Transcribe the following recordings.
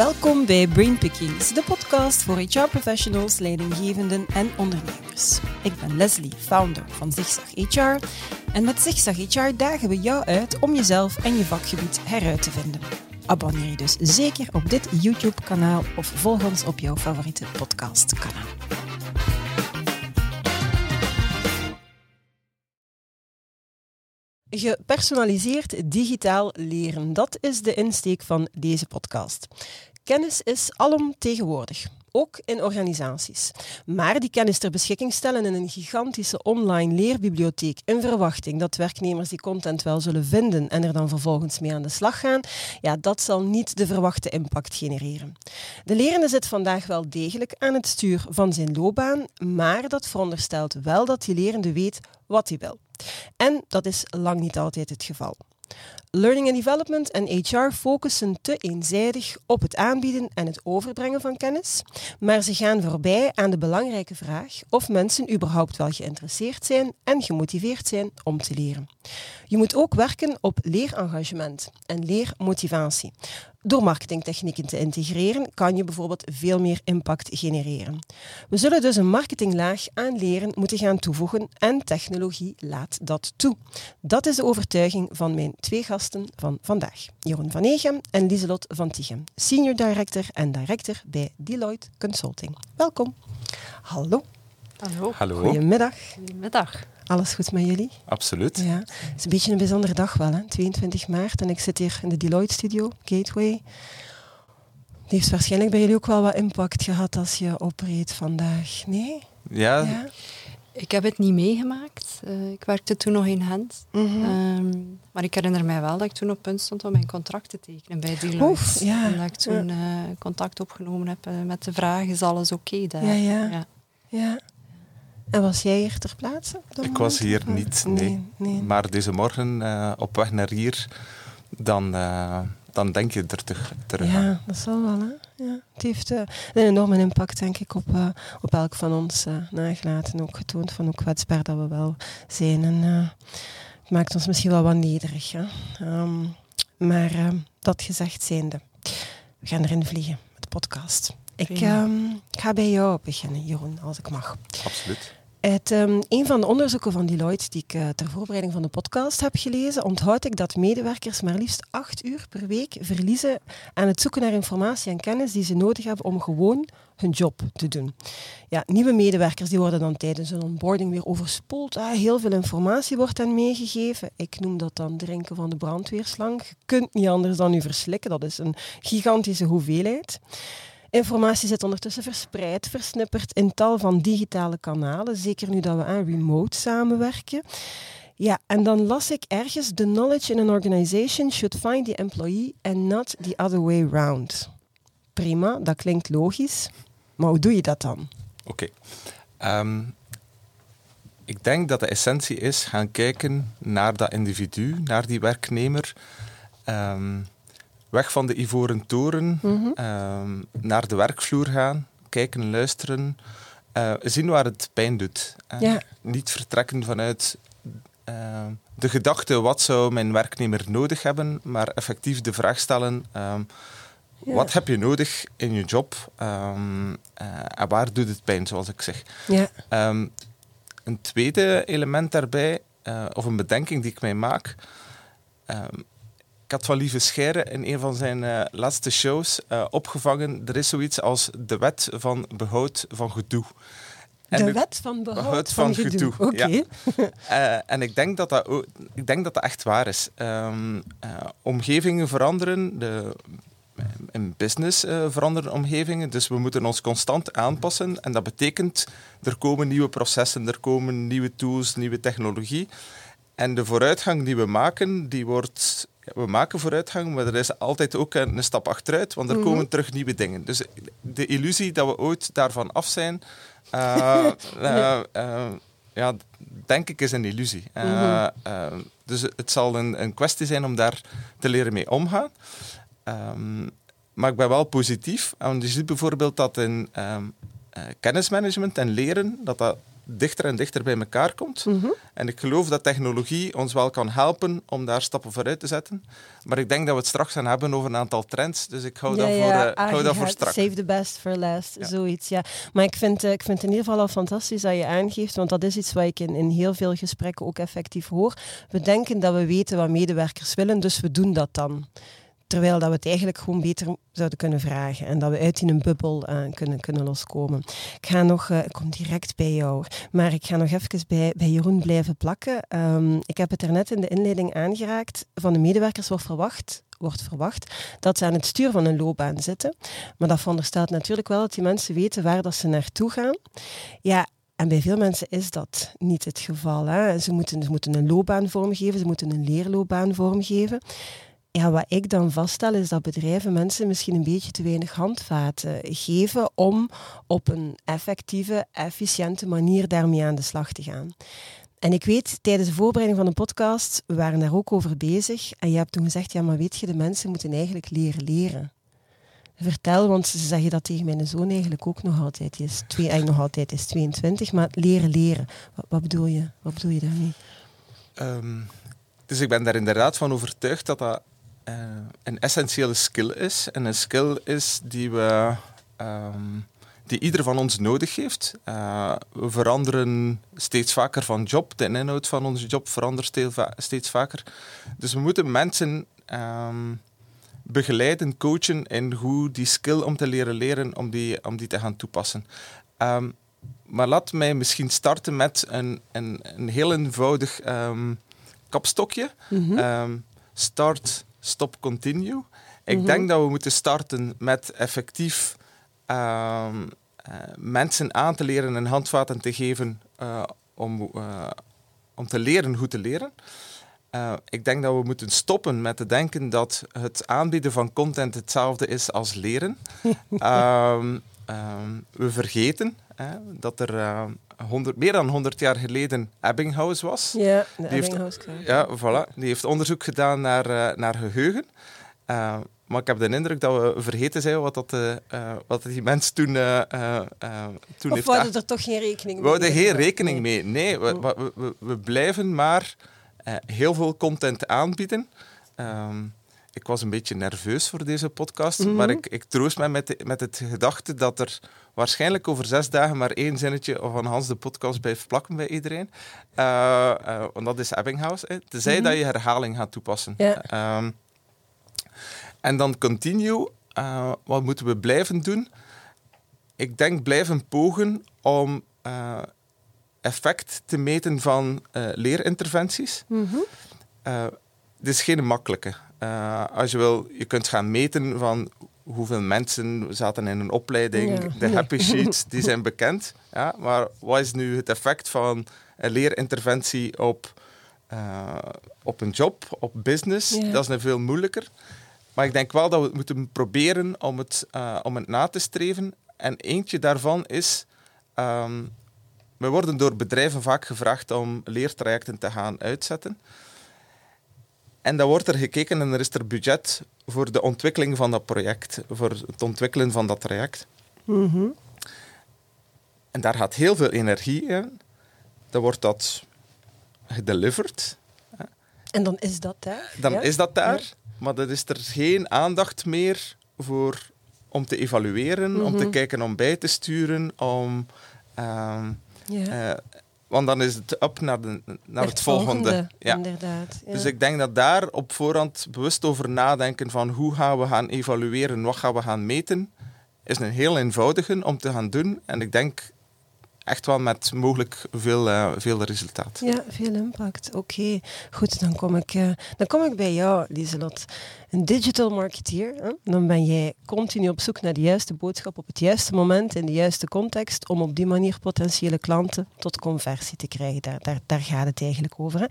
Welkom bij Brain Pickings, de podcast voor HR-professionals, leidinggevenden en ondernemers. Ik ben Leslie, founder van Zigzag HR. En met Zigzag HR dagen we jou uit om jezelf en je vakgebied heruit te vinden. Abonneer je dus zeker op dit YouTube-kanaal of volg ons op jouw favoriete podcastkanaal. Gepersonaliseerd digitaal leren, dat is de insteek van deze podcast. Kennis is alomtegenwoordig, ook in organisaties. Maar die kennis ter beschikking stellen in een gigantische online leerbibliotheek in verwachting dat werknemers die content wel zullen vinden en er dan vervolgens mee aan de slag gaan, ja, dat zal niet de verwachte impact genereren. De lerende zit vandaag wel degelijk aan het stuur van zijn loopbaan, maar dat veronderstelt wel dat die lerende weet wat hij wil. En dat is lang niet altijd het geval. Learning and Development en HR focussen te eenzijdig op het aanbieden en het overbrengen van kennis, maar ze gaan voorbij aan de belangrijke vraag of mensen überhaupt wel geïnteresseerd zijn en gemotiveerd zijn om te leren. Je moet ook werken op leerengagement en leermotivatie. Door marketingtechnieken te integreren kan je bijvoorbeeld veel meer impact genereren. We zullen dus een marketinglaag aan leren moeten gaan toevoegen en technologie laat dat toe. Dat is de overtuiging van mijn twee gasten van vandaag. Jeroen van Egem en Lieselot van Tichem, Senior Director en Director bij Deloitte Consulting. Welkom. Hallo. Hallo. Hallo. Goedemiddag. Goedemiddag. Alles goed met jullie? Absoluut. Ja. Het is een beetje een bijzondere dag wel, hè? 22 maart. En ik zit hier in de Deloitte Studio, Gateway. Het heeft waarschijnlijk bij jullie ook wel wat impact gehad als je opreed vandaag. Nee? Ja, Ja? Ik heb het niet meegemaakt. Eh, ik werkte toen nog in Gent. Mhm. Ehm, maar ik herinner mij wel dat ik toen op punt stond om mijn contract te tekenen bij Deloitte. Oef, ja. En dat ik toen eh, contact opgenomen heb eh, met de vraag, is alles oké daar? Ja, ja. Ja. En was jij hier ter plaatse? ik moment? was hier Of- niet, nee. nee. Maar deze morgen eh, op weg naar hier, dan, eh, dan denk je er terug. terug aan. Ja, dat zal wel. Hè? Ja. Het heeft eh, een enorme impact, denk ik, op, op elk van ons uh, nagelaten. Ook getoond van hoe kwetsbaar dat we wel zijn. En uh, het maakt ons misschien wel wat nederig. Hè? Um, maar uh, dat gezegd zijnde, we gaan erin vliegen met de podcast. Ik, um, ik ga bij jou beginnen, Jeroen, als ik mag. Absoluut. Uit um, een van de onderzoeken van Deloitte die ik uh, ter voorbereiding van de podcast heb gelezen, onthoud ik dat medewerkers maar liefst acht uur per week verliezen aan het zoeken naar informatie en kennis die ze nodig hebben om gewoon hun job te doen. Ja, nieuwe medewerkers die worden dan tijdens hun onboarding weer overspoeld. Ah, heel veel informatie wordt hen meegegeven. Ik noem dat dan drinken van de brandweerslang. Je kunt niet anders dan u verslikken. Dat is een gigantische hoeveelheid. Informatie zit ondertussen verspreid, versnipperd in tal van digitale kanalen. Zeker nu dat we aan remote samenwerken. Ja, en dan las ik ergens: The knowledge in an organization should find the employee and not the other way round. Prima, dat klinkt logisch. Maar hoe doe je dat dan? Oké. Um, ik denk dat de essentie is gaan kijken naar dat individu, naar die werknemer. Um, weg van de ivoren toren, mm -hmm. uh, naar de werkvloer gaan, kijken, luisteren, uh, zien waar het pijn doet. Uh, ja. Niet vertrekken vanuit uh, de gedachte wat zou mijn werknemer nodig hebben, maar effectief de vraag stellen. Ja. Wat heb je nodig in je job um, en waar doet het pijn, zoals ik zeg. Ja. Een tweede element daarbij, of een bedenking die ik mij maak. Ik had van Lieve Scheire in een van zijn uh, laatste shows uh, opgevangen. Er is zoiets als de wet van behoud van gedoe. En de wet van behoud, behoud van, van, gedoe. gedoe. Oké. Okay. Ja. uh, en ik denk dat dat, ook, ik denk dat dat echt waar is. Um, omgevingen veranderen, de, in business veranderen omgevingen. Dus we moeten ons constant aanpassen. En dat betekent, er komen nieuwe processen, er komen nieuwe tools, nieuwe technologie. En de vooruitgang die we maken, die wordt we maken vooruitgang, maar er is altijd ook een, een stap achteruit, want er mm -hmm. komen terug nieuwe dingen. Dus de illusie dat we ooit daarvan af zijn, uh, uh, uh, ja, denk ik is een illusie. Mm -hmm. dus het zal een, een, kwestie zijn om daar te leren mee omgaan. Um, maar ik ben wel positief. Want je ziet bijvoorbeeld dat in um, kennismanagement en leren, dat dat dichter en dichter bij elkaar komt. Mhm. En ik geloof dat technologie ons wel kan helpen om daar stappen vooruit te zetten. Maar ik denk dat we het straks gaan hebben over een aantal trends. Dus ik hou Ja, dat voor, ik hou dat voor straks. Save the best for last, Ja. zoiets. Ja. Maar ik vind, eh, ik vind het in ieder geval al fantastisch dat je aangeeft, want dat is iets wat ik in, in heel veel gesprekken ook effectief hoor. We denken dat we weten wat medewerkers willen, dus we doen dat dan. Terwijl dat we het eigenlijk gewoon beter zouden kunnen vragen en dat we uit in een bubbel eh, kunnen, kunnen loskomen. Ik ga nog, eh, ik kom direct bij jou, maar ik ga nog even bij, bij Jeroen blijven plakken. Ehm, ik heb het er net in de inleiding aangeraakt. Van de medewerkers wordt verwacht, wordt verwacht dat ze aan het stuur van een loopbaan zitten. Maar dat veronderstelt natuurlijk wel dat die mensen weten waar dat ze naartoe gaan. Ja, en bij veel mensen is dat niet het geval. Hè. Ze, moeten, ze moeten een loopbaan vormgeven, ze moeten een leerloopbaan vormgeven. Ja, wat ik dan vaststel is dat bedrijven mensen misschien een beetje te weinig handvaten geven om op een effectieve, efficiënte manier daarmee aan de slag te gaan. En ik weet, tijdens de voorbereiding van de podcast, we waren daar ook over bezig. En je hebt toen gezegd, ja, maar weet je, de mensen moeten eigenlijk leren leren. Vertel, want ze zeggen dat tegen mijn zoon eigenlijk ook nog altijd. Die is, twee, eigenlijk nog altijd is 22, maar leren leren. Wat, wat bedoel je? Wat bedoel je daarmee? Ehm, dus ik ben daar inderdaad van overtuigd dat dat eh, een essentiële skill is. En een skill is die, we, ehm, die ieder van ons nodig heeft. Eh, we veranderen steeds vaker van job. De inhoud van onze job verandert steeds vaker. Dus we moeten mensen ehm, begeleiden, coachen in hoe die skill om te leren leren, om die, om die te gaan toepassen. Ehm, maar laat mij misschien starten met een, een, een heel eenvoudig kapstokje. Mhm. Start, stop, continue. Ik Mhm. denk dat we moeten starten met effectief ehm, eh, mensen aan te leren en handvaten te geven eh, om, eh, om te leren hoe te leren. Ik denk dat we moeten stoppen met te denken dat het aanbieden van content hetzelfde is als leren. Ehm, ehm, we vergeten hè, dat er eh, 100, meer dan 100 jaar geleden Ebbinghaus was. Ja, de heeft- Ebbinghaus Curve. Ja, voilà. Die heeft onderzoek gedaan naar, eh, naar geheugen. Eh, maar ik heb de indruk dat we vergeten zijn wat, dat, eh, eh, wat die mens toen, eh, eh, eh, toen Of heeft wouden er toch geen rekening we mee? houden geen rekening mee. Nee, we, we, we, we blijven maar eh, heel veel content aanbieden. Ehm, ik was een beetje nerveus voor deze podcast, Mhm. maar ik, ik troost me met, de- met het gedachte dat er waarschijnlijk over zes dagen maar één zinnetje van Hans de podcast blijft plakken bij iedereen. Eh, eh, want dat is Ebbinghaus. Hè. Tenzij Mhm. dat je herhaling gaat toepassen. Ehm, en dan continue. eh, wat moeten we blijven doen? Ik denk blijven pogen om eh, effect te meten van eh, leerinterventies. Eh, dit is geen makkelijke. Eh, als je wil, je kunt gaan meten van hoeveel mensen zaten in een opleiding. Ja, de nee. happy sheets, die zijn bekend. Ja, maar wat is nu het effect van een leerinterventie op, eh, op een job, op business? Ja. Dat is een veel moeilijker. Maar ik denk wel dat we het moeten proberen om het, eh, om het na te streven. En eentje daarvan is... ehm, we worden door bedrijven vaak gevraagd om leertrajecten te gaan uitzetten. En dan wordt er gekeken en er is er budget voor de ontwikkeling van dat project, voor het ontwikkelen van dat traject. Mhm. En daar gaat heel veel energie in. Dan wordt dat gedelivered. En dan is dat daar. Dan ja? is dat daar, maar dan is er geen aandacht meer voor om te evalueren, om te Mhm. kijken om bij te sturen, om... ehm, Ja. eh, want dan is het up naar, de, naar het volgende. Ja. Inderdaad. Ja. Dus ik denk dat daar op voorhand bewust over nadenken van hoe gaan we gaan evalueren, wat gaan we gaan meten, is een heel eenvoudige om te gaan doen. En ik denk echt wel met mogelijk veel, eh, veel resultaat. Ja, veel impact. Oké, goed, dan kom, ik, eh, dan kom ik bij jou, Lieselot. Een digital marketeer. Dan ben jij continu op zoek naar de juiste boodschap op het juiste moment, in de juiste context, om op die manier potentiële klanten tot conversie te krijgen. Daar, daar, daar gaat het eigenlijk over. Hè?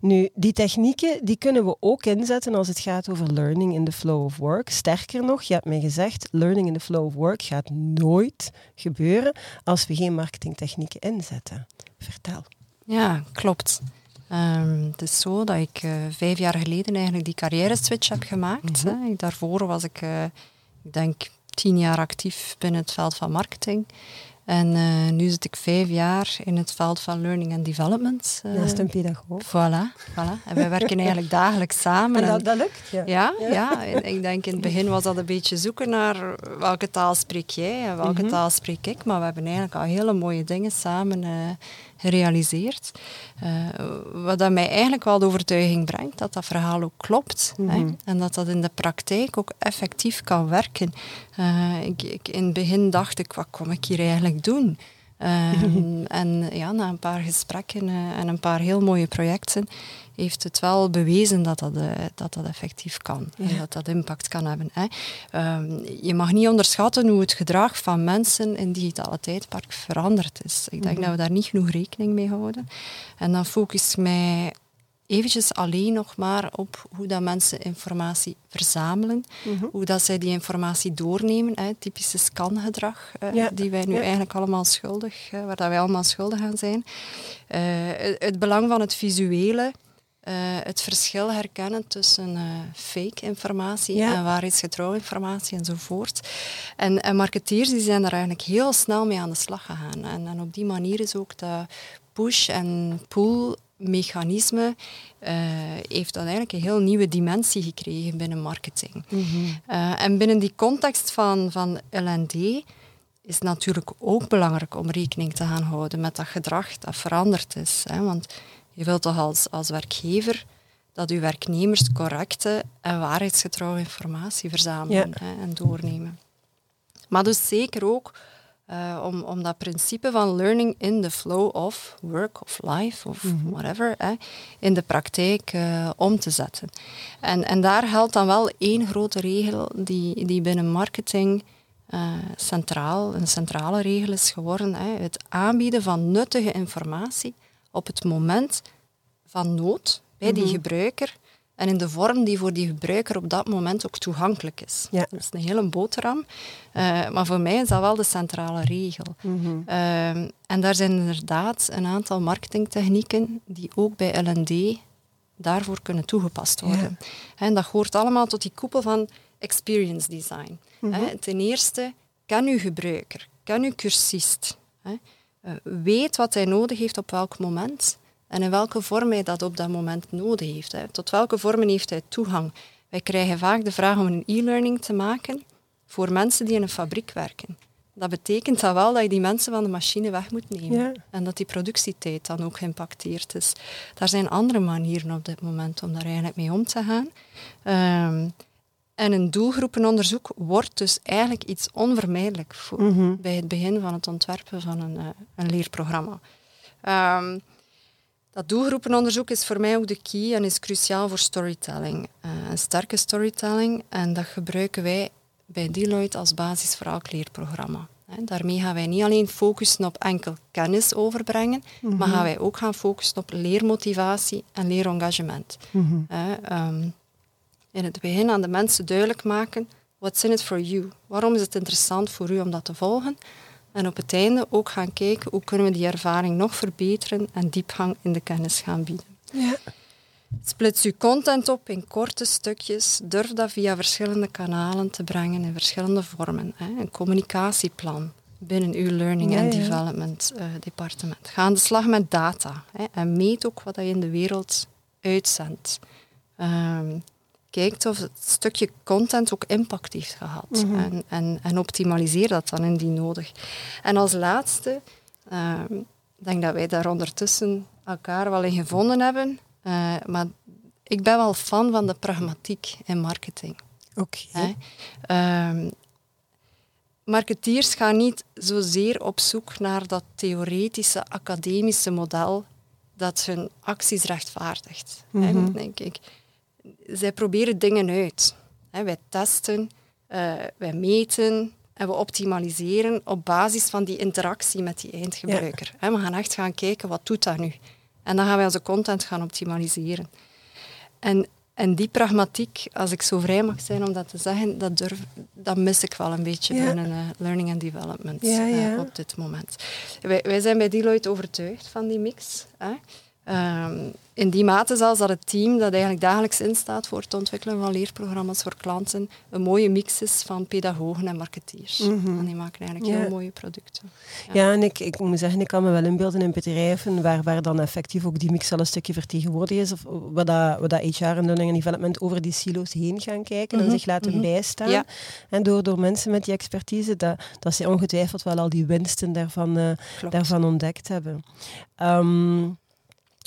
Nu, die technieken die kunnen we ook inzetten als het gaat over learning in the flow of work. Sterker nog, je hebt mij gezegd, learning in the flow of work gaat nooit gebeuren als we geen marketingtechnieken inzetten. Vertel. Ja, klopt. Ehm, het is zo dat ik eh, vijf jaar geleden eigenlijk die carrière-switch heb gemaakt. Mhm. hè. Daarvoor was ik, eh, ik denk, tien jaar actief binnen het veld van marketing. En uh, nu zit ik vijf jaar in het veld van learning and development. Uh, Naast een pedagoog. Voilà, voilà. En wij werken eigenlijk dagelijks samen. En dat, dat lukt? Ja. Ja, ja. ik denk in het begin was dat een beetje zoeken naar welke taal spreek jij en welke mm -hmm. taal spreek ik. Maar we hebben eigenlijk al hele mooie dingen samen uh, gerealiseerd. Uh, wat dat mij eigenlijk wel de overtuiging brengt dat dat verhaal ook klopt. Mm -hmm. hè? En dat dat in de praktijk ook effectief kan werken. Uh, ik, ik, in het begin dacht ik, wat kom ik hier eigenlijk doen? Um, en ja, na een paar gesprekken uh, en een paar heel mooie projecten heeft het wel bewezen dat dat, uh, dat, dat effectief kan. Ja. En dat dat impact kan hebben. Hè. Um, je mag niet onderschatten hoe het gedrag van mensen in het digitale tijdperk veranderd is. Ik denk mm -hmm. dat we daar niet genoeg rekening mee houden. En dan focus ik mij eventjes alleen nog maar op hoe dat mensen informatie verzamelen, mm -hmm. hoe dat zij die informatie doornemen, hè, typische scangedrag, ja. die wij nu ja. eigenlijk allemaal schuldig, uh, waar dat wij allemaal schuldig aan zijn. Uh, het belang van het visuele, het verschil herkennen tussen fake informatie ja. en waarheidsgetrouw informatie enzovoort. En, en marketeers die zijn daar eigenlijk heel snel mee aan de slag gegaan. En, en op die manier is ook de push- en pull mechanisme uh, heeft dan eigenlijk een heel nieuwe dimensie gekregen binnen marketing. Mm -hmm. uh, en binnen die context van, van L&D is het natuurlijk ook belangrijk om rekening te gaan houden met dat gedrag dat veranderd is. Hè? Want je wilt toch als, als werkgever dat uw werknemers correcte en waarheidsgetrouwe informatie verzamelen ja. hè, en doornemen. Maar dus zeker ook uh, om, om dat principe van learning in the flow of work of life of mm -hmm. whatever eh, in de praktijk uh, om te zetten. En, en daar geldt dan wel één grote regel die, die binnen marketing centraal, een centrale regel is geworden. Eh, het aanbieden van nuttige informatie op het moment van nood bij mm -hmm. die gebruiker en in de vorm die voor die gebruiker op dat moment ook toegankelijk is. Ja. Dat is een hele boterham, uh, maar voor mij is dat wel de centrale regel. Mm -hmm. uh, en daar zijn inderdaad een aantal marketingtechnieken die ook bij L&D daarvoor kunnen toegepast worden. Ja. En dat hoort allemaal tot die koepel van experience design. Mm -hmm. Ten eerste, ken uw gebruiker, ken uw cursist. Uh, weet wat hij nodig heeft op welk moment en in welke vorm hij dat op dat moment nodig heeft. Hè. Tot welke vormen heeft hij toegang? Wij krijgen vaak de vraag om een e-learning te maken voor mensen die in een fabriek werken. Dat betekent dan wel dat je die mensen van de machine weg moet nemen. Ja. En dat die productietijd dan ook geïmpacteerd is. Daar zijn andere manieren op dit moment om daar eigenlijk mee om te gaan. Um, en een doelgroepenonderzoek wordt dus eigenlijk iets onvermijdelijk voor, mm -hmm. bij het begin van het ontwerpen van een, uh, een leerprogramma. Um, dat doelgroepenonderzoek is voor mij ook de key en is cruciaal voor storytelling. Uh, een sterke storytelling. En dat gebruiken wij bij Deloitte als basis voor elk leerprogramma. He, daarmee gaan wij niet alleen focussen op enkel kennis overbrengen, mm -hmm. maar gaan wij ook gaan focussen op leermotivatie en leerengagement. Mm -hmm. uh, um, in het begin aan de mensen duidelijk maken, what's in it for you? Waarom is het interessant voor u om dat te volgen? En op het einde ook gaan kijken hoe kunnen we die ervaring nog verbeteren en diepgang in de kennis gaan bieden. Ja. Splits uw content op in korte stukjes. Durf dat via verschillende kanalen te brengen in verschillende vormen. Hè. Een communicatieplan binnen uw learning and ja, ja. development uh, departement. Ga aan de slag met data hè, en meet ook wat je in de wereld uitzendt. Um, kijkt of het stukje content ook impact heeft gehad. Mm -hmm. en, en, en, optimaliseer dat dan indien nodig. En als laatste, uh, ik denk dat wij daar ondertussen elkaar wel in gevonden hebben. Uh, maar ik ben wel fan van de pragmatiek in marketing. Oké. Okay. Uh, marketeers gaan niet zozeer op zoek naar dat theoretische, academische model dat hun acties rechtvaardigt, mm -hmm. hè, denk ik zij proberen dingen uit. wij testen, uh, wij meten en we optimaliseren op basis van die interactie met die eindgebruiker. Ja. we gaan echt gaan kijken, wat doet dat nu? En dan gaan wij onze content gaan optimaliseren. En, en die pragmatiek, als ik zo vrij mag zijn om dat te zeggen, dat, durf, dat mis ik wel een beetje ja. binnen uh, learning and development ja, uh, op dit moment. Wij, wij zijn bij Deloitte overtuigd van die mix. Hè. Ehm, in die mate zelfs dat het team dat eigenlijk dagelijks instaat voor het ontwikkelen van leerprogramma's voor klanten een mooie mix is van pedagogen en marketeers. En die maken eigenlijk heel mooie producten. Ja, en ik, ik moet zeggen, ik kan me wel inbeelden in bedrijven waar, waar dan effectief ook die mix al een stukje vertegenwoordigd is, of waar dat, waar dat HR en learning and development over die silo's heen gaan kijken en zich laten bijstaan. En door, door mensen met die expertise, dat, dat ze ongetwijfeld wel al die winsten daarvan, uh, daarvan ontdekt hebben. Um,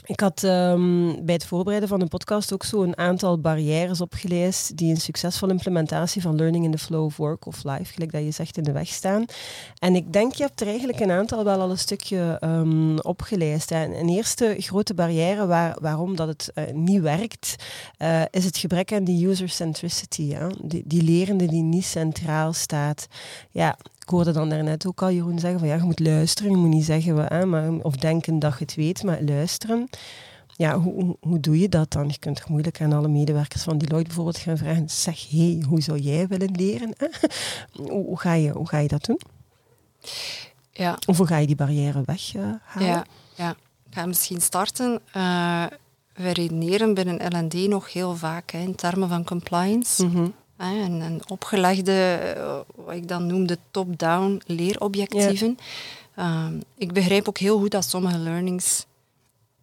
ik had um, bij het voorbereiden van de podcast ook zo een aantal barrières opgeleist die een succesvolle implementatie van learning in the flow of work of life, gelijk dat je zegt, in de weg staan. En ik denk, je hebt er eigenlijk een aantal wel al een stukje um, opgeleist. Hè. Een eerste grote barrière waar, waarom dat het uh, niet werkt, uh, is het gebrek aan die user centricity. Die, die lerende die niet centraal staat. Ja, ik hoorde dan daarnet ook al Jeroen zeggen van ja, je moet luisteren, je moet niet zeggen hè, maar, of denken dat je het weet, maar luisteren. Ja, hoe, hoe doe je dat dan? Je kunt moeilijk aan alle medewerkers van Deloitte bijvoorbeeld gaan vragen, zeg, hey, hoe zou jij willen leren? hoe, hoe, ga je, hoe ga je dat doen? Ja. Of hoe ga je die barrière weghalen? ja, ja, ik ga misschien starten. Uh, we redeneren binnen L&D nog heel vaak hè, in termen van compliance. Mm een, een opgelegde, eh, wat ik dan noem de top-down leerobjectieven. Ehm, ik begrijp ook heel goed dat sommige learnings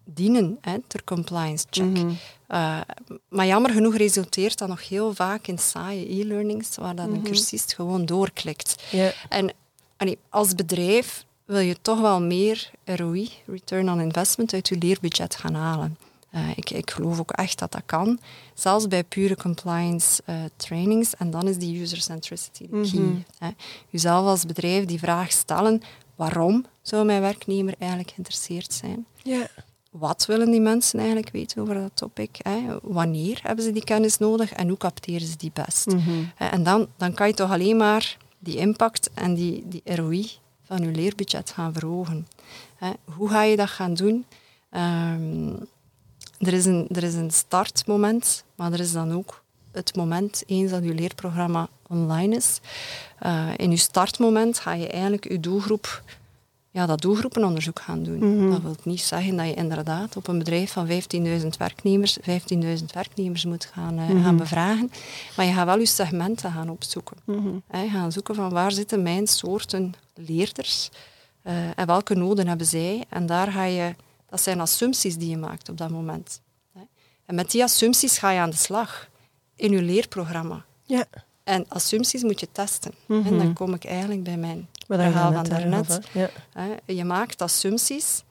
dienen hè, ter compliance check. Mhm. Eh, maar jammer genoeg resulteert dat nog heel vaak in saaie e-learnings, waar dat een mhm. cursist gewoon doorklikt. En als bedrijf wil je toch wel meer ROI, return on investment, uit je leerbudget gaan halen. Uh, ik, ik, geloof ook echt dat dat kan, zelfs bij pure compliance uh, trainings. En dan is die user centricity de key. Mm Jezelf als bedrijf die vraag stellen, waarom zou mijn werknemer eigenlijk geïnteresseerd zijn? Yeah. Wat willen die mensen eigenlijk weten over dat topic? Hè? Wanneer hebben ze die kennis nodig en hoe capteren ze die best? Mm En dan, dan kan je toch alleen maar die impact en die, die ROI van je leerbudget gaan verhogen. Hoe ga je dat gaan doen? Um, er is, een, er is een startmoment, maar er is dan ook het moment eens dat je leerprogramma online is. Uh, in je startmoment ga je eigenlijk je doelgroep, ja, dat doelgroepenonderzoek gaan doen. Mhm. Dat wil niet zeggen dat je inderdaad op een bedrijf van 15.000 werknemers 15.000 werknemers moet gaan, uh, gaan bevragen. Maar je gaat wel je segmenten gaan opzoeken. Mm -hmm. gaan zoeken van waar zitten mijn soorten leerders uh, en welke noden hebben zij. En daar ga je dat zijn assumpties die je maakt op dat moment. En met die assumpties ga je aan de slag in je leerprogramma. Ja. En assumpties moet je testen. En dan mhm. kom ik eigenlijk bij mijn verhaal van daarnet. Ja. Je maakt assumpties.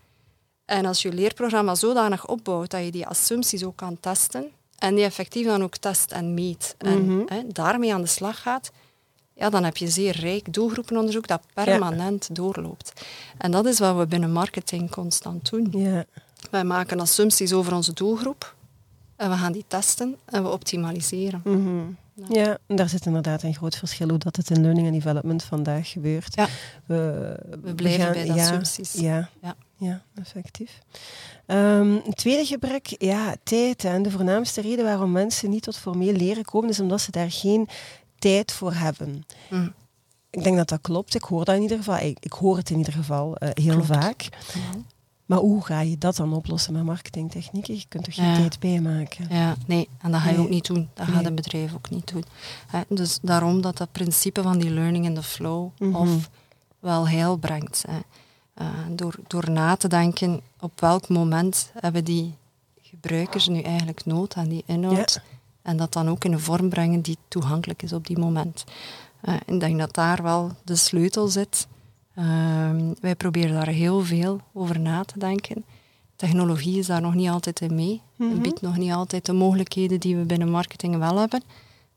En als je leerprogramma zodanig opbouwt dat je die assumpties ook kan testen, en die effectief dan ook test en meet, en mhm. daarmee aan de slag gaat, ja, dan heb je zeer rijk doelgroepenonderzoek dat permanent doorloopt. En dat is wat we binnen marketing constant doen. Ja. Wij maken assumpties over onze doelgroep en we gaan die testen en we optimaliseren. Mm ja. en daar zit inderdaad een groot verschil hoe dat het in learning and development vandaag gebeurt. Ja. We, we blijven bij de assumpties. Ja, ja. ja effectief. Um, tweede gebrek, ja, tijd. En de voornaamste reden waarom mensen niet tot formeel leren komen, is omdat ze daar geen tijd voor hebben. Mm. Ik denk dat dat klopt. Ik hoor dat in ieder geval. Ik, ik hoor het in ieder geval uh, heel vaak. Maar hoe ga je dat dan oplossen met marketingtechnieken? Je kunt er geen ja. tijd bij maken. Ja, nee, en dat ga je ook niet doen. Dat gaat een bedrijf ook niet doen. dus daarom dat dat principe van die learning in the flow mm of wel heil brengt. Uh, door, door na te denken op welk moment hebben die gebruikers nu eigenlijk nood aan die inhoud. En dat dan ook in een vorm brengen die toegankelijk is op die moment. Uh, ik denk dat daar wel de sleutel zit. Uh, wij proberen daar heel veel over na te denken. Technologie is daar nog niet altijd in mee. Het mhm. biedt nog niet altijd de mogelijkheden die we binnen marketing wel hebben.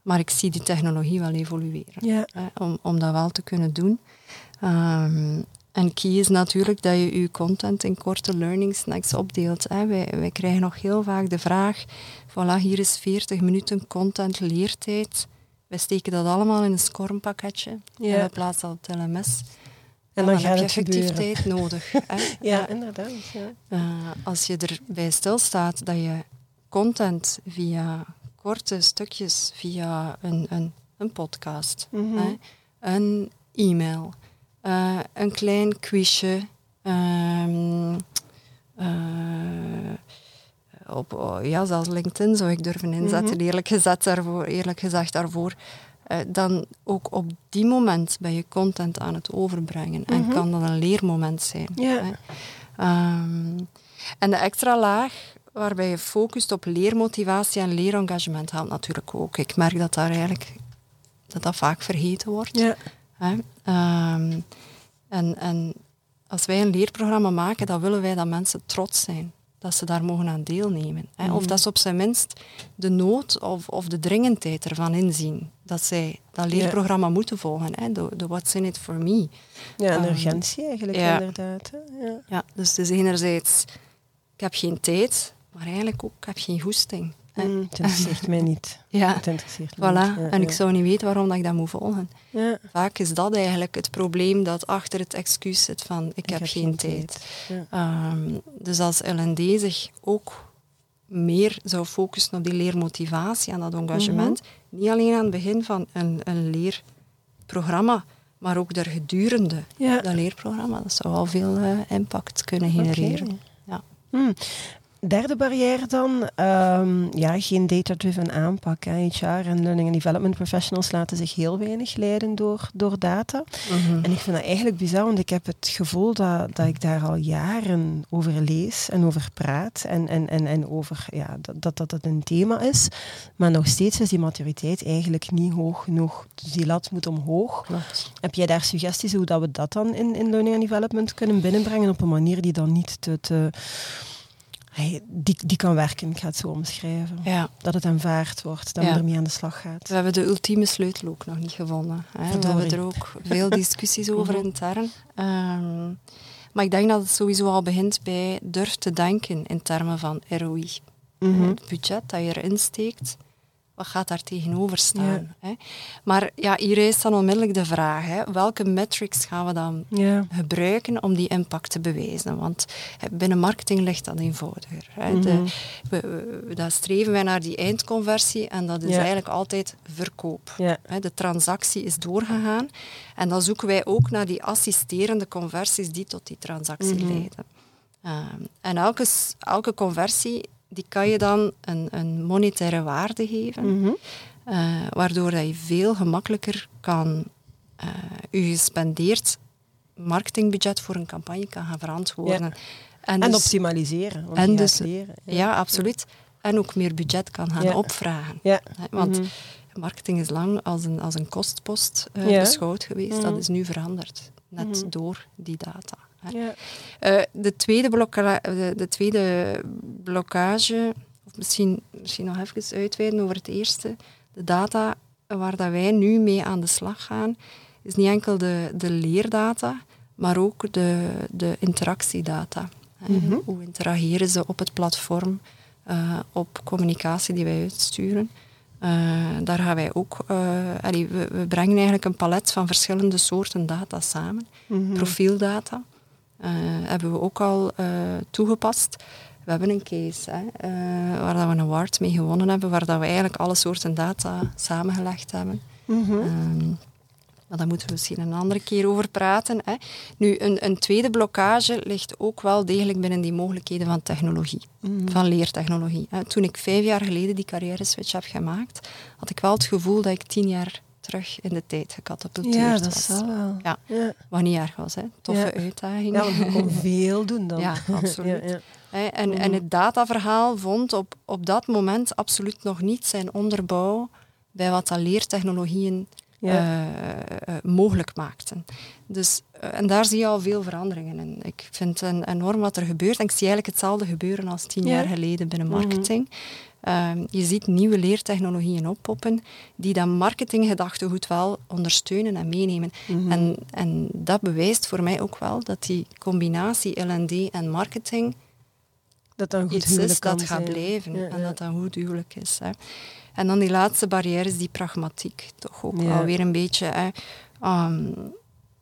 Maar ik zie die technologie wel evolueren. om, om dat wel te kunnen doen. Um, en key is natuurlijk dat je je content in korte learning snacks opdeelt. Hè. Wij, wij krijgen nog heel vaak de vraag, voilà, hier is 40 minuten content leertijd. Wij steken dat allemaal in een scormpakketje ja. en we plaatsen dat op het LMS. En dan, dan heb je effectief tijd nodig. Hè. ja, inderdaad. Ja. Uh, als je erbij stilstaat dat je content via korte stukjes, via een, een, een podcast, mm hè, een e-mail, uh, een klein quizje, um, op, oh, ja, zelfs LinkedIn zou ik durven inzetten, Mhm. eerlijk, gezet daarvoor, eerlijk gezegd daarvoor. Eh, dan ook op die moment ben je content aan het overbrengen. En Mhm. kan dat een leermoment zijn. Ehm, en de extra laag waarbij je focust op leermotivatie en leerengagement helpt natuurlijk ook. Ik merk dat daar eigenlijk dat dat vaak vergeten wordt. Ja. Hè? Ehm, en, en als wij een leerprogramma maken, dan willen wij dat mensen trots zijn. Dat ze daar mogen aan deelnemen. Hè? Of Mhm. dat ze op zijn minst de nood of, of de dringendheid ervan inzien. Dat zij dat leerprogramma moeten volgen. Hè? De, de what's in it for me. Ja, een Ehm, urgentie eigenlijk, ja. inderdaad. Hè? Ja. Ja, dus het is enerzijds, ik heb geen tijd, maar eigenlijk ook, ik heb geen goesting. Mm, het interesseert mij niet. Ja, Het interesseert voilà. mij niet. Ja, en ik ja. zou niet weten waarom dat ik dat moet volgen. Ja. Vaak is dat eigenlijk het probleem dat achter het excuus zit van ik, heb, geen tijd. Ehm, dus als LND zich ook meer zou focussen op die leermotivatie en dat engagement, Mhm. niet alleen aan het begin van een, een leerprogramma, maar ook daar gedurende dat leerprogramma, dat zou al veel eh, impact kunnen genereren. Hmm. Derde barrière dan, ehm, ja, geen data-driven aanpak. Hè. HR en learning and development professionals laten zich heel weinig leiden door, door data. Mhm. En ik vind dat eigenlijk bizar, want ik heb het gevoel dat, dat ik daar al jaren over lees en over praat. En, en, en, en over ja, dat, dat dat het een thema is. Maar nog steeds is die maturiteit eigenlijk niet hoog genoeg. Dus die lat moet omhoog. Klopt. Heb jij daar suggesties hoe dat we dat dan in, in learning and development kunnen binnenbrengen op een manier die dan niet te... te hey, die, die kan werken, ik ga het zo omschrijven. Ja. Dat het aanvaard wordt, dat Ja. men ermee aan de slag gaat. We hebben de ultieme sleutel ook nog niet gevonden. Hè. We hebben er ook veel discussies over Mhm. intern. Ehm, maar ik denk dat het sowieso al begint bij durf te denken in termen van ROI. Mhm. Het budget dat je erin steekt, wat gaat daar tegenover staan? Ja. Hè? Maar ja, hier is dan onmiddellijk de vraag, hè, welke metrics gaan we dan Ja. gebruiken om die impact te bewijzen. Want hè, binnen marketing ligt dat eenvoudiger. Hè. De, Mhm. we, we- daar streven wij naar die eindconversie en dat is Ja. eigenlijk altijd verkoop. Hè, De transactie is doorgegaan en dan zoeken wij ook naar die assisterende conversies die tot die transactie Mhm. leiden. Ehm, en elke, elke conversie die kan je dan een, een monetaire waarde geven, Mhm. eh, waardoor dat je veel gemakkelijker kan eh je gespendeerd marketingbudget voor een campagne kan gaan verantwoorden. En, En dus- optimaliseren. En dus- leren. ja, absoluut. En ook meer budget kan gaan Ja. opvragen. Ja. Want Mhm. marketing is lang als een, als een kostpost Ja. beschouwd geweest. Mhm. Dat is nu veranderd. Net Mhm. door die data. Ja. Eh, de, tweede blokka- de, de tweede blokkage, of misschien, misschien nog even uitweiden over het eerste. De data waar dat wij nu mee aan de slag gaan, is niet enkel de, de leerdata, maar ook de, de interactiedata. Mhm. Hoe interageren ze op het platform, eh, op communicatie die wij uitsturen. Eh, daar gaan wij ook, allee, we, we brengen eigenlijk een palet van verschillende soorten data samen. Mhm. Profieldata hebben we ook al eh, toegepast. We hebben een case hè, eh, waar dat we een award mee gewonnen hebben, waar dat we eigenlijk alle soorten data samengelegd hebben. Ehm, maar daar moeten we misschien een andere keer over praten. Hè. Nu, een, een tweede blokkage ligt ook wel degelijk binnen die mogelijkheden van technologie, Mhm. van leertechnologie. Hè. Toen ik vijf jaar geleden die carrière switch heb gemaakt, had ik wel het gevoel dat ik tien jaar terug in de tijd gecatapulteerd Ja, dat was. zal wel. Ja. Ja. Wat niet erg was, hè. Toffe Ja. uitdaging. Ja, want je kon veel doen dan. Ja, absoluut. Ja, ja. Hè, en, Mhm. en het dataverhaal vond op, op dat moment absoluut nog niet zijn onderbouw bij wat dat leertechnologieën eh, eh, mogelijk maakten. Dus, eh, en daar zie je al veel veranderingen in. Ik vind een, enorm wat er gebeurt. En ik zie eigenlijk hetzelfde gebeuren als tien Ja. jaar geleden binnen Mhm. marketing. Ehm, je ziet nieuwe leertechnologieën oppoppen die dat marketinggedachtegoed wel ondersteunen en meenemen. Mhm. En, en dat bewijst voor mij ook wel dat die combinatie L&D en marketing dat dan goed iets is dat kan gaat blijven Ja, en dat dat goed huwelijk is. Hè. En dan die laatste barrière is die pragmatiek. Toch ook Ja. alweer een beetje... Hè. Ehm,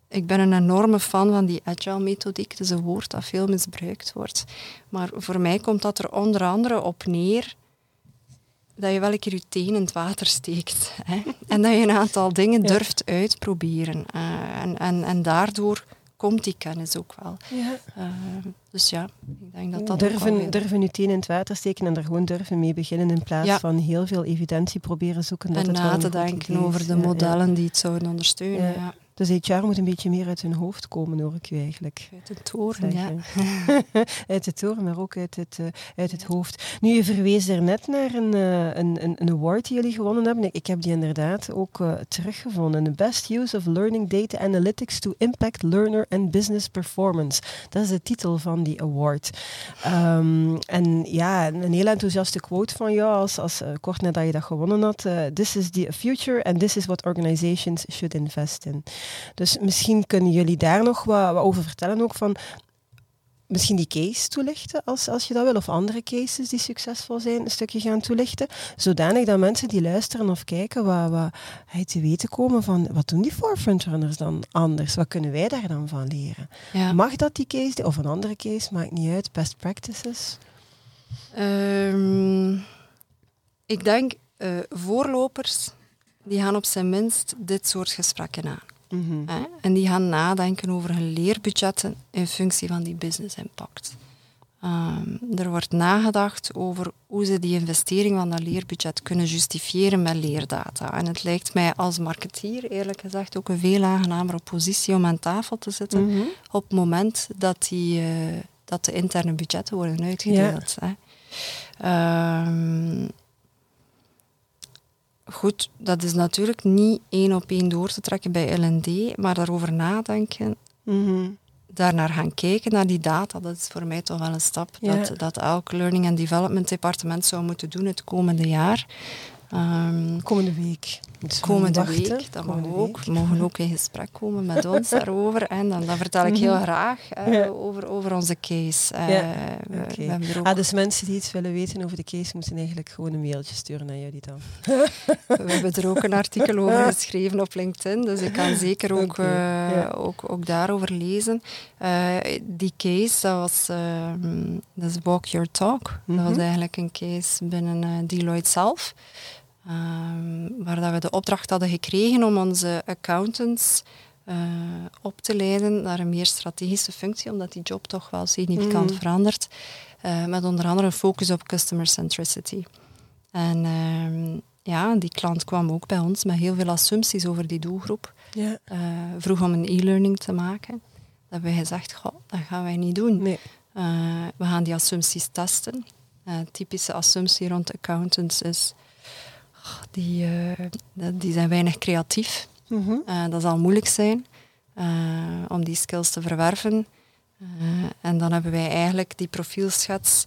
ik ben een enorme fan van die agile methodiek. Het is een woord dat veel misbruikt wordt. Maar voor mij komt dat er onder andere op neer dat je wel een keer je teen in het water steekt. Hè? En dat je een aantal dingen Ja. durft uitproberen. Eh, en, en, en daardoor komt die kennis ook wel. Ja. Uh, dus ja, ik denk dat dat durven, ook durven je teen in het water steken en er gewoon durven mee beginnen in plaats Ja. van heel veel evidentie proberen zoeken. Dat en het na te denken over de modellen die het zouden ondersteunen. Ja. Dus HR moet een beetje meer uit hun hoofd komen, hoor ik u eigenlijk. Uit de toren, ja. uit de toren, maar ook uit het, eh, uit het hoofd. Nu, je verwees daarnet naar een, eh, een, een, een award die jullie gewonnen hebben. Ik, ik heb die inderdaad ook eh, teruggevonden. The Best Use of Learning Data Analytics to Impact Learner and Business Performance. Dat is de titel van die award. Ehm, en ja, een heel enthousiaste quote van jou, als, als, kort nadat je dat gewonnen had. this is the future and this is what organizations should invest in. Dus misschien kunnen jullie daar nog wat, wat over vertellen ook van misschien die case toelichten als, als je dat wil, of andere cases die succesvol zijn, een stukje gaan toelichten, zodanig dat mensen die luisteren of kijken wat, wat te weten komen van wat doen die forefrontrunners dan anders? Wat kunnen wij daar dan van leren? Ja. Mag dat die case, of een andere case, maakt niet uit, best practices? Ehm, ik denk eh, voorlopers die gaan op zijn minst dit soort gesprekken aan. Mhm. Hè? En die gaan nadenken over hun leerbudgetten in functie van die business impact. Ehm, er wordt nagedacht over hoe ze die investering van dat leerbudget kunnen justifiëren met leerdata. En het lijkt mij als marketeer, eerlijk gezegd, ook een veel aangenamere positie om aan tafel te zitten Mhm. op het moment dat, die, eh, dat de interne budgetten worden uitgedeeld. Hè. Ehm, goed, dat is natuurlijk niet één op één door te trekken bij L&D, maar daarover nadenken, Mhm. daarnaar gaan kijken, naar die data, dat is voor mij toch wel een stap Ja. dat, dat elk Learning and Development departement zou moeten doen het komende jaar. Ehm, Komende week. Dus komende wachten. week, Komende mogen we ook, mogen ook in gesprek komen met ons daarover. En dan, dan vertel ik heel graag eh, Mhm. Ja. over, over onze case. Eh, Ja, we, oké. we hebben ook, Ah, dus mensen die iets willen weten over de case, moeten eigenlijk gewoon een mailtje sturen naar jullie dan. we hebben er ook een artikel over geschreven op LinkedIn, dus ik kan zeker ook, eh, ja. ook, ook daarover lezen. Eh, die case, dat was ehm, dat is Walk Your Talk. Dat was Mhm. eigenlijk een case binnen Deloitte zelf. Ehm, waar dat we de opdracht hadden gekregen om onze accountants eh, op te leiden naar een meer strategische functie, omdat die job toch wel significant Mhm. verandert. Eh, met onder andere een focus op customer centricity. En ehm, ja, die klant kwam ook bij ons met heel veel assumpties over die doelgroep. Ja. Eh, vroeg om een e-learning te maken. Dat hebben wij gezegd, goh, dat gaan wij niet doen. Nee. We gaan die assumpties testen. Typische assumptie rond accountants is, die, eh, die zijn weinig creatief. Mhm. Eh, dat zal moeilijk zijn eh, om die skills te verwerven. En dan hebben wij eigenlijk die profielschets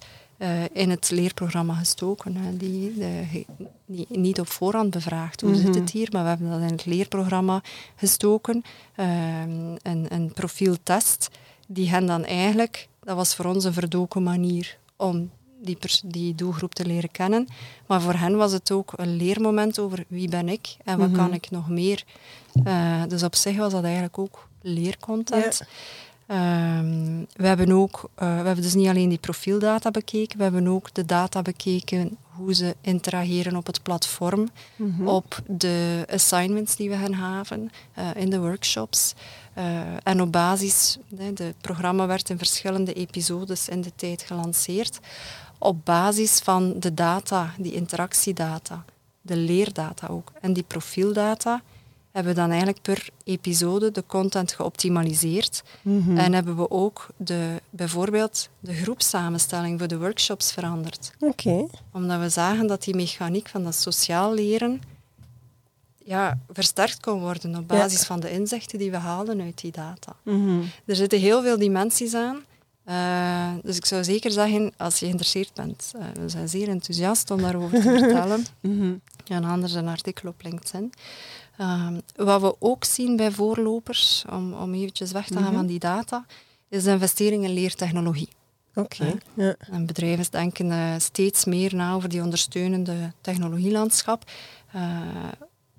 in het leerprogramma gestoken. die, de, die niet op voorhand bevraagd, hoe zit Mhm. het hier? Maar we hebben dat in het leerprogramma gestoken. Een, een profieltest die hen dan eigenlijk, dat was voor ons een verdoken manier om die, die doelgroep te leren kennen. Maar voor hen was het ook een leermoment over wie ben ik en wat Mhm. kan ik nog meer. Eh, dus op zich was dat eigenlijk ook leercontent. Ehm, we, hebben ook, eh, we hebben dus niet alleen die profiildata bekeken, we hebben ook de data bekeken hoe ze interageren op het platform, Mhm. op de assignments die we hen gaven, eh, in de workshops. En op basis, het programma werd in verschillende episodes in de tijd gelanceerd, op basis van de data, die interactiedata, de leerdata ook en die profieldata, hebben we dan eigenlijk per episode de content geoptimaliseerd. Mhm. En hebben we ook de, bijvoorbeeld de groepssamenstelling voor de workshops veranderd. Oké. Omdat we zagen dat die mechaniek van dat sociaal leren ja, versterkt kon worden op basis van de inzichten die we haalden uit die data. Mhm. Er zitten heel veel dimensies aan. Eh, dus ik zou zeker zeggen, als je geïnteresseerd bent, eh, we zijn zeer enthousiast om daarover te vertellen. Mhm. Ja, en anders een artikel op LinkedIn. Ehm, wat we ook zien bij voorlopers, om, om eventjes weg te gaan Mhm. van die data, is de investering in leertechnologie. Oké. Ja. Ja. En bedrijven denken eh, steeds meer na over die ondersteunende technologielandschap. eh,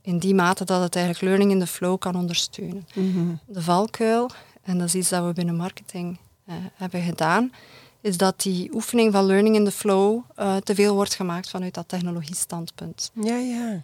in die mate dat het eigenlijk learning in the flow kan ondersteunen. Mhm. De valkuil, en dat is iets dat we binnen marketing eh, hebben gedaan, is dat die oefening van learning in the flow uh, te veel wordt gemaakt vanuit dat technologiestandpunt. Ja, ja.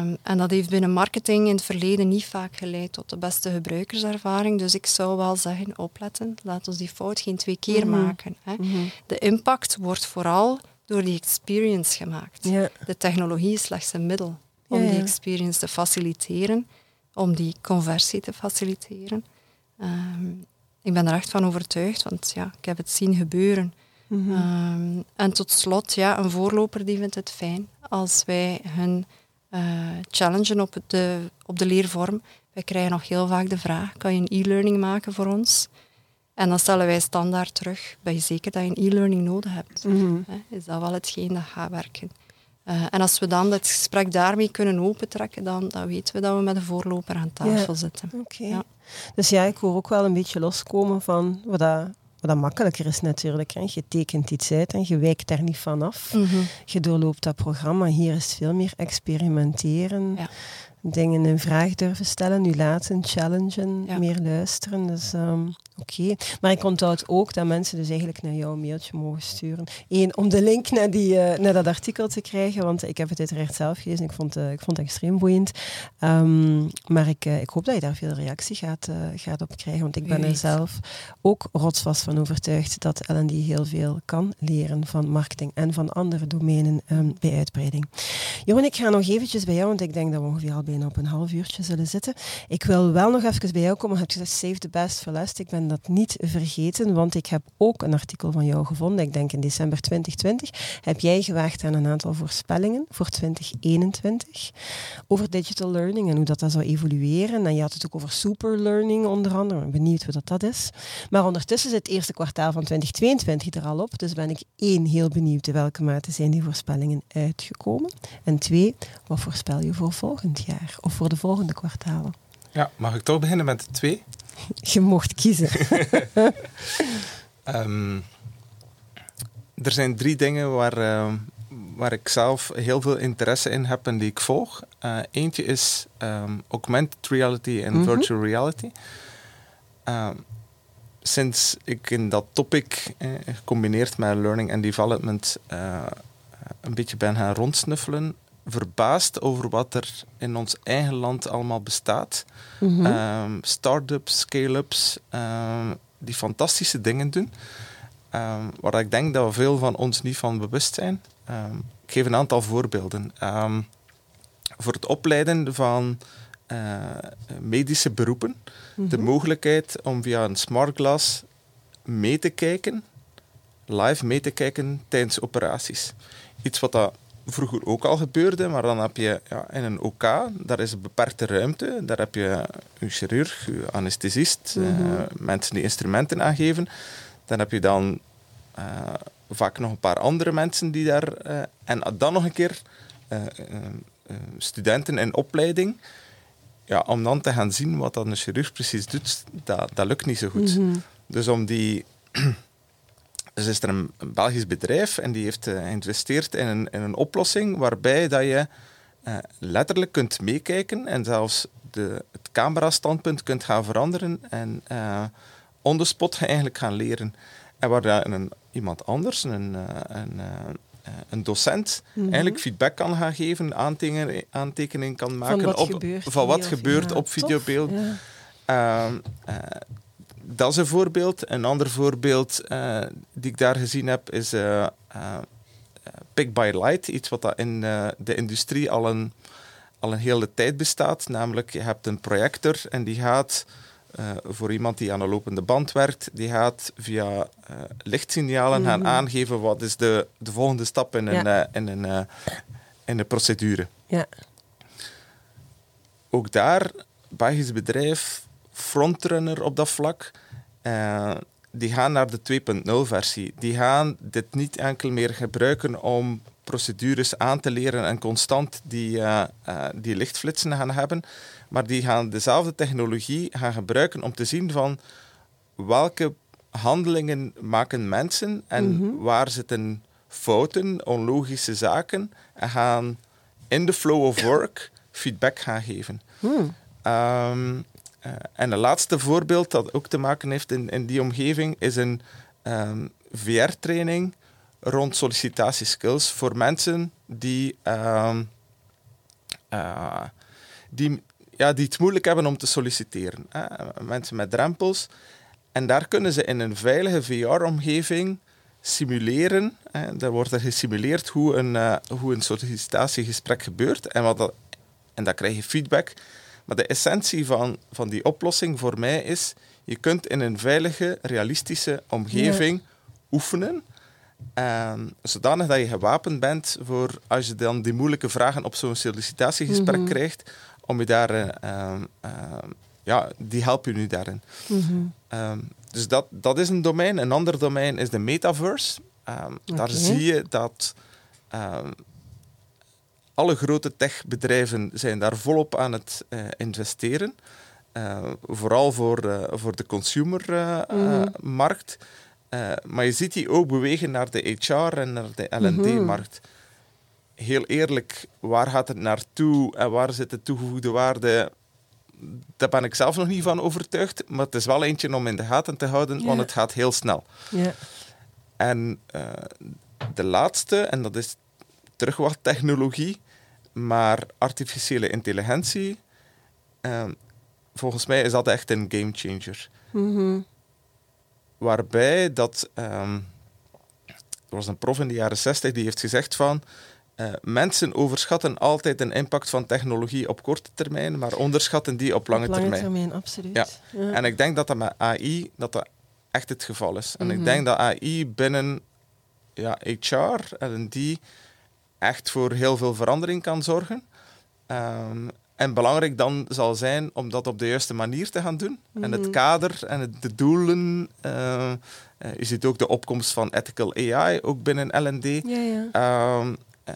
Um, en dat heeft binnen marketing in het verleden niet vaak geleid tot de beste gebruikerservaring. Dus ik zou wel zeggen, opletten, laat ons die fout geen twee keer Mhm. maken. Hè. Mhm. De impact wordt vooral door die experience gemaakt. Ja. De technologie is slechts een middel om Ja, die experience te faciliteren, om die conversie te faciliteren. Ehm, ik ben er echt van overtuigd, want ja, ik heb het zien gebeuren. Mhm. Ehm, en tot slot, ja, een voorloper die vindt het fijn als wij hun eh, challengen op de, op de leervorm. Wij krijgen nog heel vaak de vraag, kan je een e-learning maken voor ons? En dan stellen wij standaard terug, ben je zeker dat je een e-learning nodig hebt? Mhm. Is dat wel hetgeen dat gaat werken? Eh, en als we dan het gesprek daarmee kunnen opentrekken, dan, dan weten we dat we met een voorloper aan tafel Ja. zitten. Ja. Dus ja, ik hoor ook wel een beetje loskomen van wat dat, wat dat makkelijker is natuurlijk. Hè. Je tekent iets uit en je wijkt daar niet van af. Mhm. Je doorloopt dat programma. Hier is veel meer experimenteren. Ja. Dingen in vraag durven stellen, nu laten, challengen, Ja. meer luisteren. Dus ehm, oké. Maar ik onthoud ook dat mensen dus eigenlijk naar jou een mailtje mogen sturen. Eén, om de link naar, die, eh, naar dat artikel te krijgen, want ik heb het uiteraard zelf gelezen. Ik vond, eh, ik vond het extreem boeiend. Ehm, maar ik, eh, ik hoop dat je daar veel reactie gaat, gaat op krijgen, want ik ben er zelf ook rotsvast van overtuigd dat L&D heel veel kan leren van marketing en van andere domeinen ehm, bij uitbreiding. Jeroen, ik ga nog eventjes bij jou, want ik denk dat we ongeveer al bijna op een half uurtje zullen zitten. Ik wil wel nog even bij jou komen. Je hebt gezegd, save the best for last. Ik ben dat niet vergeten, want ik heb ook een artikel van jou gevonden. Ik denk in december 2020 heb jij gewaagd aan een aantal voorspellingen voor 2021 over digital learning en hoe dat, dat zou evolueren. En je had het ook over super learning onder andere. Benieuwd hoe dat, dat is. Maar ondertussen zit het eerste kwartaal van 2022 er al op. Dus ben ik één, heel benieuwd in welke mate zijn die voorspellingen uitgekomen. En twee, wat voorspel je voor volgend jaar of voor de volgende kwartalen? Ja, mag ik toch beginnen met de twee? Je mocht kiezen. Ehm, er zijn drie dingen waar, ehm, waar ik zelf heel veel interesse in heb en die ik volg. Eh, eentje is ehm, augmented reality en Mhm. virtual reality. Sinds ik in dat topic, eh, gecombineerd met learning and development, eh, een beetje ben gaan rondsnuffelen, verbaasd over wat er in ons eigen land allemaal bestaat. Ehm, start-ups, scale-ups, ehm, die fantastische dingen doen. ehm, waar ik denk dat we veel van ons niet van bewust zijn. Ik geef een aantal voorbeelden. Voor het opleiden van eh, medische beroepen, de Mhm. mogelijkheid om via een smart glass mee te kijken, live mee te kijken tijdens operaties. Iets wat dat vroeger ook al gebeurde, maar dan heb je ja, in een OK, daar is een beperkte ruimte, daar heb je een chirurg, een anesthesist, eh, Mhm. mensen die instrumenten aangeven. Dan heb je dan eh, vaak nog een paar andere mensen die daar... eh, en dan nog een keer studenten in opleiding. Ja, om dan te gaan zien wat dan een chirurg precies doet, dat, dat lukt niet zo goed. Mhm. Dus om die... Dus is er een, een Belgisch bedrijf en die heeft eh, geïnvesteerd in een, in een oplossing waarbij dat je eh, letterlijk kunt meekijken en zelfs de, het camerastandpunt kunt gaan veranderen en eh on the spot eigenlijk gaan leren. En waar dat een, iemand anders, een, een, een docent, Mhm. eigenlijk feedback kan gaan geven, aantekening, aantekening kan maken wat op, gebeurt van wat gebeurt ja, op videobeeld. Ja. Ehm, eh, dat is een voorbeeld. Een ander voorbeeld eh, die ik daar gezien heb is eh, Pick by Light. Iets wat dat in de industrie al een, al een hele tijd bestaat. Namelijk, je hebt een projector en die gaat voor iemand die aan een lopende band werkt, die gaat via lichtsignalen gaan Mhm. aangeven wat is de, de volgende stap in een, Ja. in een, in een procedure. Ja. Ook daar, Belgisch bedrijf, frontrunner op dat vlak. Eh, die gaan naar de 2.0 versie. Die gaan dit niet enkel meer gebruiken om procedures aan te leren en constant die, eh, eh, die lichtflitsen gaan hebben. Maar die gaan dezelfde technologie gaan gebruiken om te zien van welke handelingen maken mensen en Mhm. waar zitten fouten, onlogische zaken en gaan in de flow of work feedback gaan geven. Hmm. Ehm, eh, en een laatste voorbeeld dat ook te maken heeft in, in die omgeving is een ehm, VR-training rond sollicitatieskills voor mensen die, ehm, eh, die, ja, die het moeilijk hebben om te solliciteren. Mensen met drempels. En daar kunnen ze in een veilige VR-omgeving simuleren. Hè. Daar wordt er gesimuleerd hoe een, uh, hoe een sollicitatiegesprek gebeurt. En, wat dat, en dan krijg je feedback. Maar de essentie van, van die oplossing voor mij is, je kunt in een veilige, realistische omgeving oefenen. Um, zodanig dat je gewapend bent voor als je dan die moeilijke vragen op zo'n sollicitatiegesprek mm krijgt, om je daar, uh, ja, die helpen je nu daarin. Mm dus dat, dat is een domein. Een ander domein is de metaverse. Okay. Daar zie je dat alle grote techbedrijven zijn daar volop aan het uh, investeren. Uh, vooral voor, uh, voor de consumermarkt. Mm maar je ziet die ook bewegen naar de HR en naar de L&D-markt. Mhm. Heel eerlijk, waar gaat het naartoe en waar zit de toegevoegde waarde? Daar ben ik zelf nog niet van overtuigd, maar het is wel eentje om in de gaten te houden, want het gaat heel snel. Yeah. En de laatste, en dat is terug wat technologie, maar artificiële intelligentie, ehm, volgens mij is dat echt een gamechanger. Mm Waarbij dat. Um, er was een prof in de jaren 60 die heeft gezegd van. Uh, mensen overschatten altijd een impact van technologie op korte termijn, maar onderschatten die op lange, op lange termijn. termijn. absoluut. Ja. En ik denk dat dat met AI dat dat echt het geval is. En ik Mhm. denk dat AI binnen ja, HR en die echt voor heel veel verandering kan zorgen. Um, en belangrijk dan zal zijn om dat op de juiste manier te gaan doen. En het Mhm. kader en het, de doelen. Uh, je ziet ook de opkomst van ethical AI, ook binnen L&D. Ja, ja. Um, uh,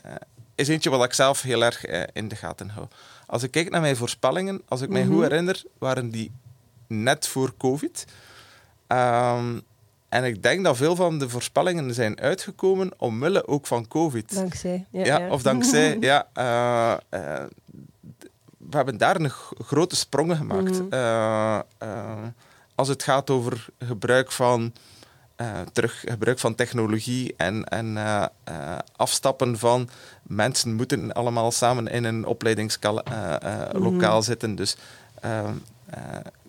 is eentje wat ik zelf heel erg uh, in de gaten hou. Als ik kijk naar mijn voorspellingen, als ik mij Mhm. goed herinner, waren die net voor COVID. Um, en ik denk dat veel van de voorspellingen zijn uitgekomen omwille ook van COVID. Dankzij. Ja, Ja, ja. of dankzij. ja, uh, uh, we hebben daar een grote sprongen gemaakt. Mhm. Uh, als het gaat over gebruik van, terug, gebruik van technologie en, en afstappen van mensen moeten allemaal samen in een opleidingslokaal Mhm. zitten. Dus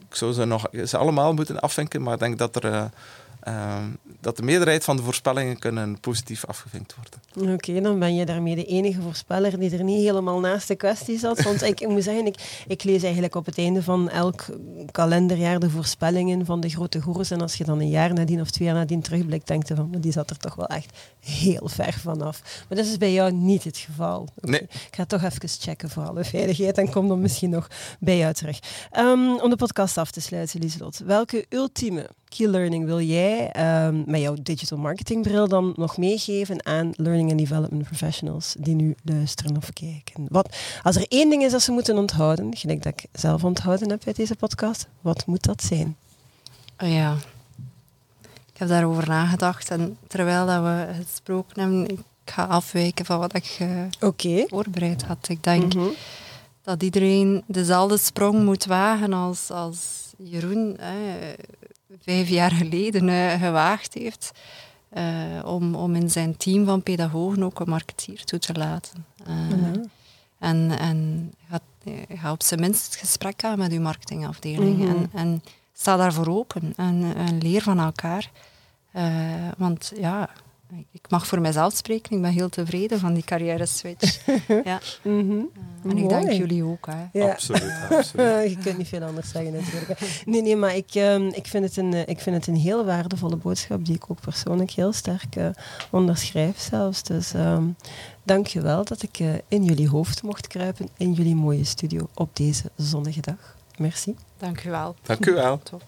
ik zou ze nog ze allemaal moeten afvinken, maar ik denk dat er. Uh, dat de meerderheid van de voorspellingen kunnen positief afgevinkt worden. Oké, okay, dan ben je daarmee de enige voorspeller die er niet helemaal naast de kwestie zat. Want ik, ik moet zeggen, ik, ik, lees eigenlijk op het einde van elk kalenderjaar de voorspellingen van de grote goeroes. En als je dan een jaar nadien of twee jaar nadien terugblikt, denk je van, die zat er toch wel echt heel ver vanaf. Maar dat is bij jou niet het geval. Okay. Nee. Ik ga toch even checken voor alle veiligheid en kom dan misschien nog bij jou terug. Um, om de podcast af te sluiten, Lieselot. Welke ultieme key learning wil jij um, met jouw digital marketing bril dan nog meegeven aan learning and development professionals die nu luisteren of kijken? Wat, als er één ding is dat ze moeten onthouden, gelijk dat ik zelf onthouden heb bij deze podcast, wat moet dat zijn? Oh ja, ik heb daarover nagedacht en terwijl dat we gesproken hebben, ik ga afwijken van wat ik uh, okay. voorbereid had. Ik denk Mhm. mm -hmm. dat iedereen dezelfde sprong moet wagen als, als Jeroen hè, vijf jaar geleden uh, gewaagd heeft. Uh, om, om in zijn team van pedagogen ook een marketeer toe te laten. Uh, Mhm. En, en ga, ga, op zijn minst het gesprek aan met uw marketingafdeling. Mhm. En, en, sta daarvoor open en, en leer van elkaar. Want ja, ik mag voor mezelf spreken. Ik ben heel tevreden van die carrière switch. ja. Mm -hmm. uh, en ik denk jullie ook. Hè. Ja. Absoluut, absoluut. je kunt niet veel anders zeggen natuurlijk. Nee, nee, maar ik, um, ik, vind het een, ik vind het een heel waardevolle boodschap die ik ook persoonlijk heel sterk uh, onderschrijf zelfs. Dus um, dank je wel dat ik uh, in jullie hoofd mocht kruipen in jullie mooie studio op deze zonnige dag. Merci. Dank u wel. Dank u wel. Top.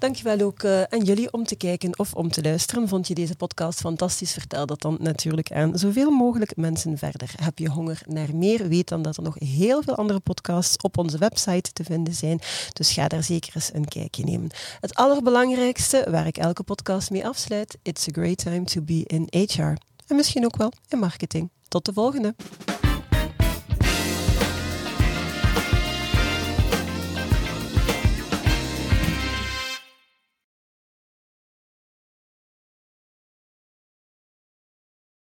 Dankjewel ook uh, aan jullie om te kijken of om te luisteren. Vond je deze podcast fantastisch? Vertel dat dan natuurlijk aan zoveel mogelijk mensen verder. Heb je honger naar meer? Weet dan dat er nog heel veel andere podcasts op onze website te vinden zijn. Dus ga daar zeker eens een kijkje nemen. Het allerbelangrijkste, waar ik elke podcast mee afsluit, it's a great time to be in HR. En misschien ook wel in marketing. Tot de volgende.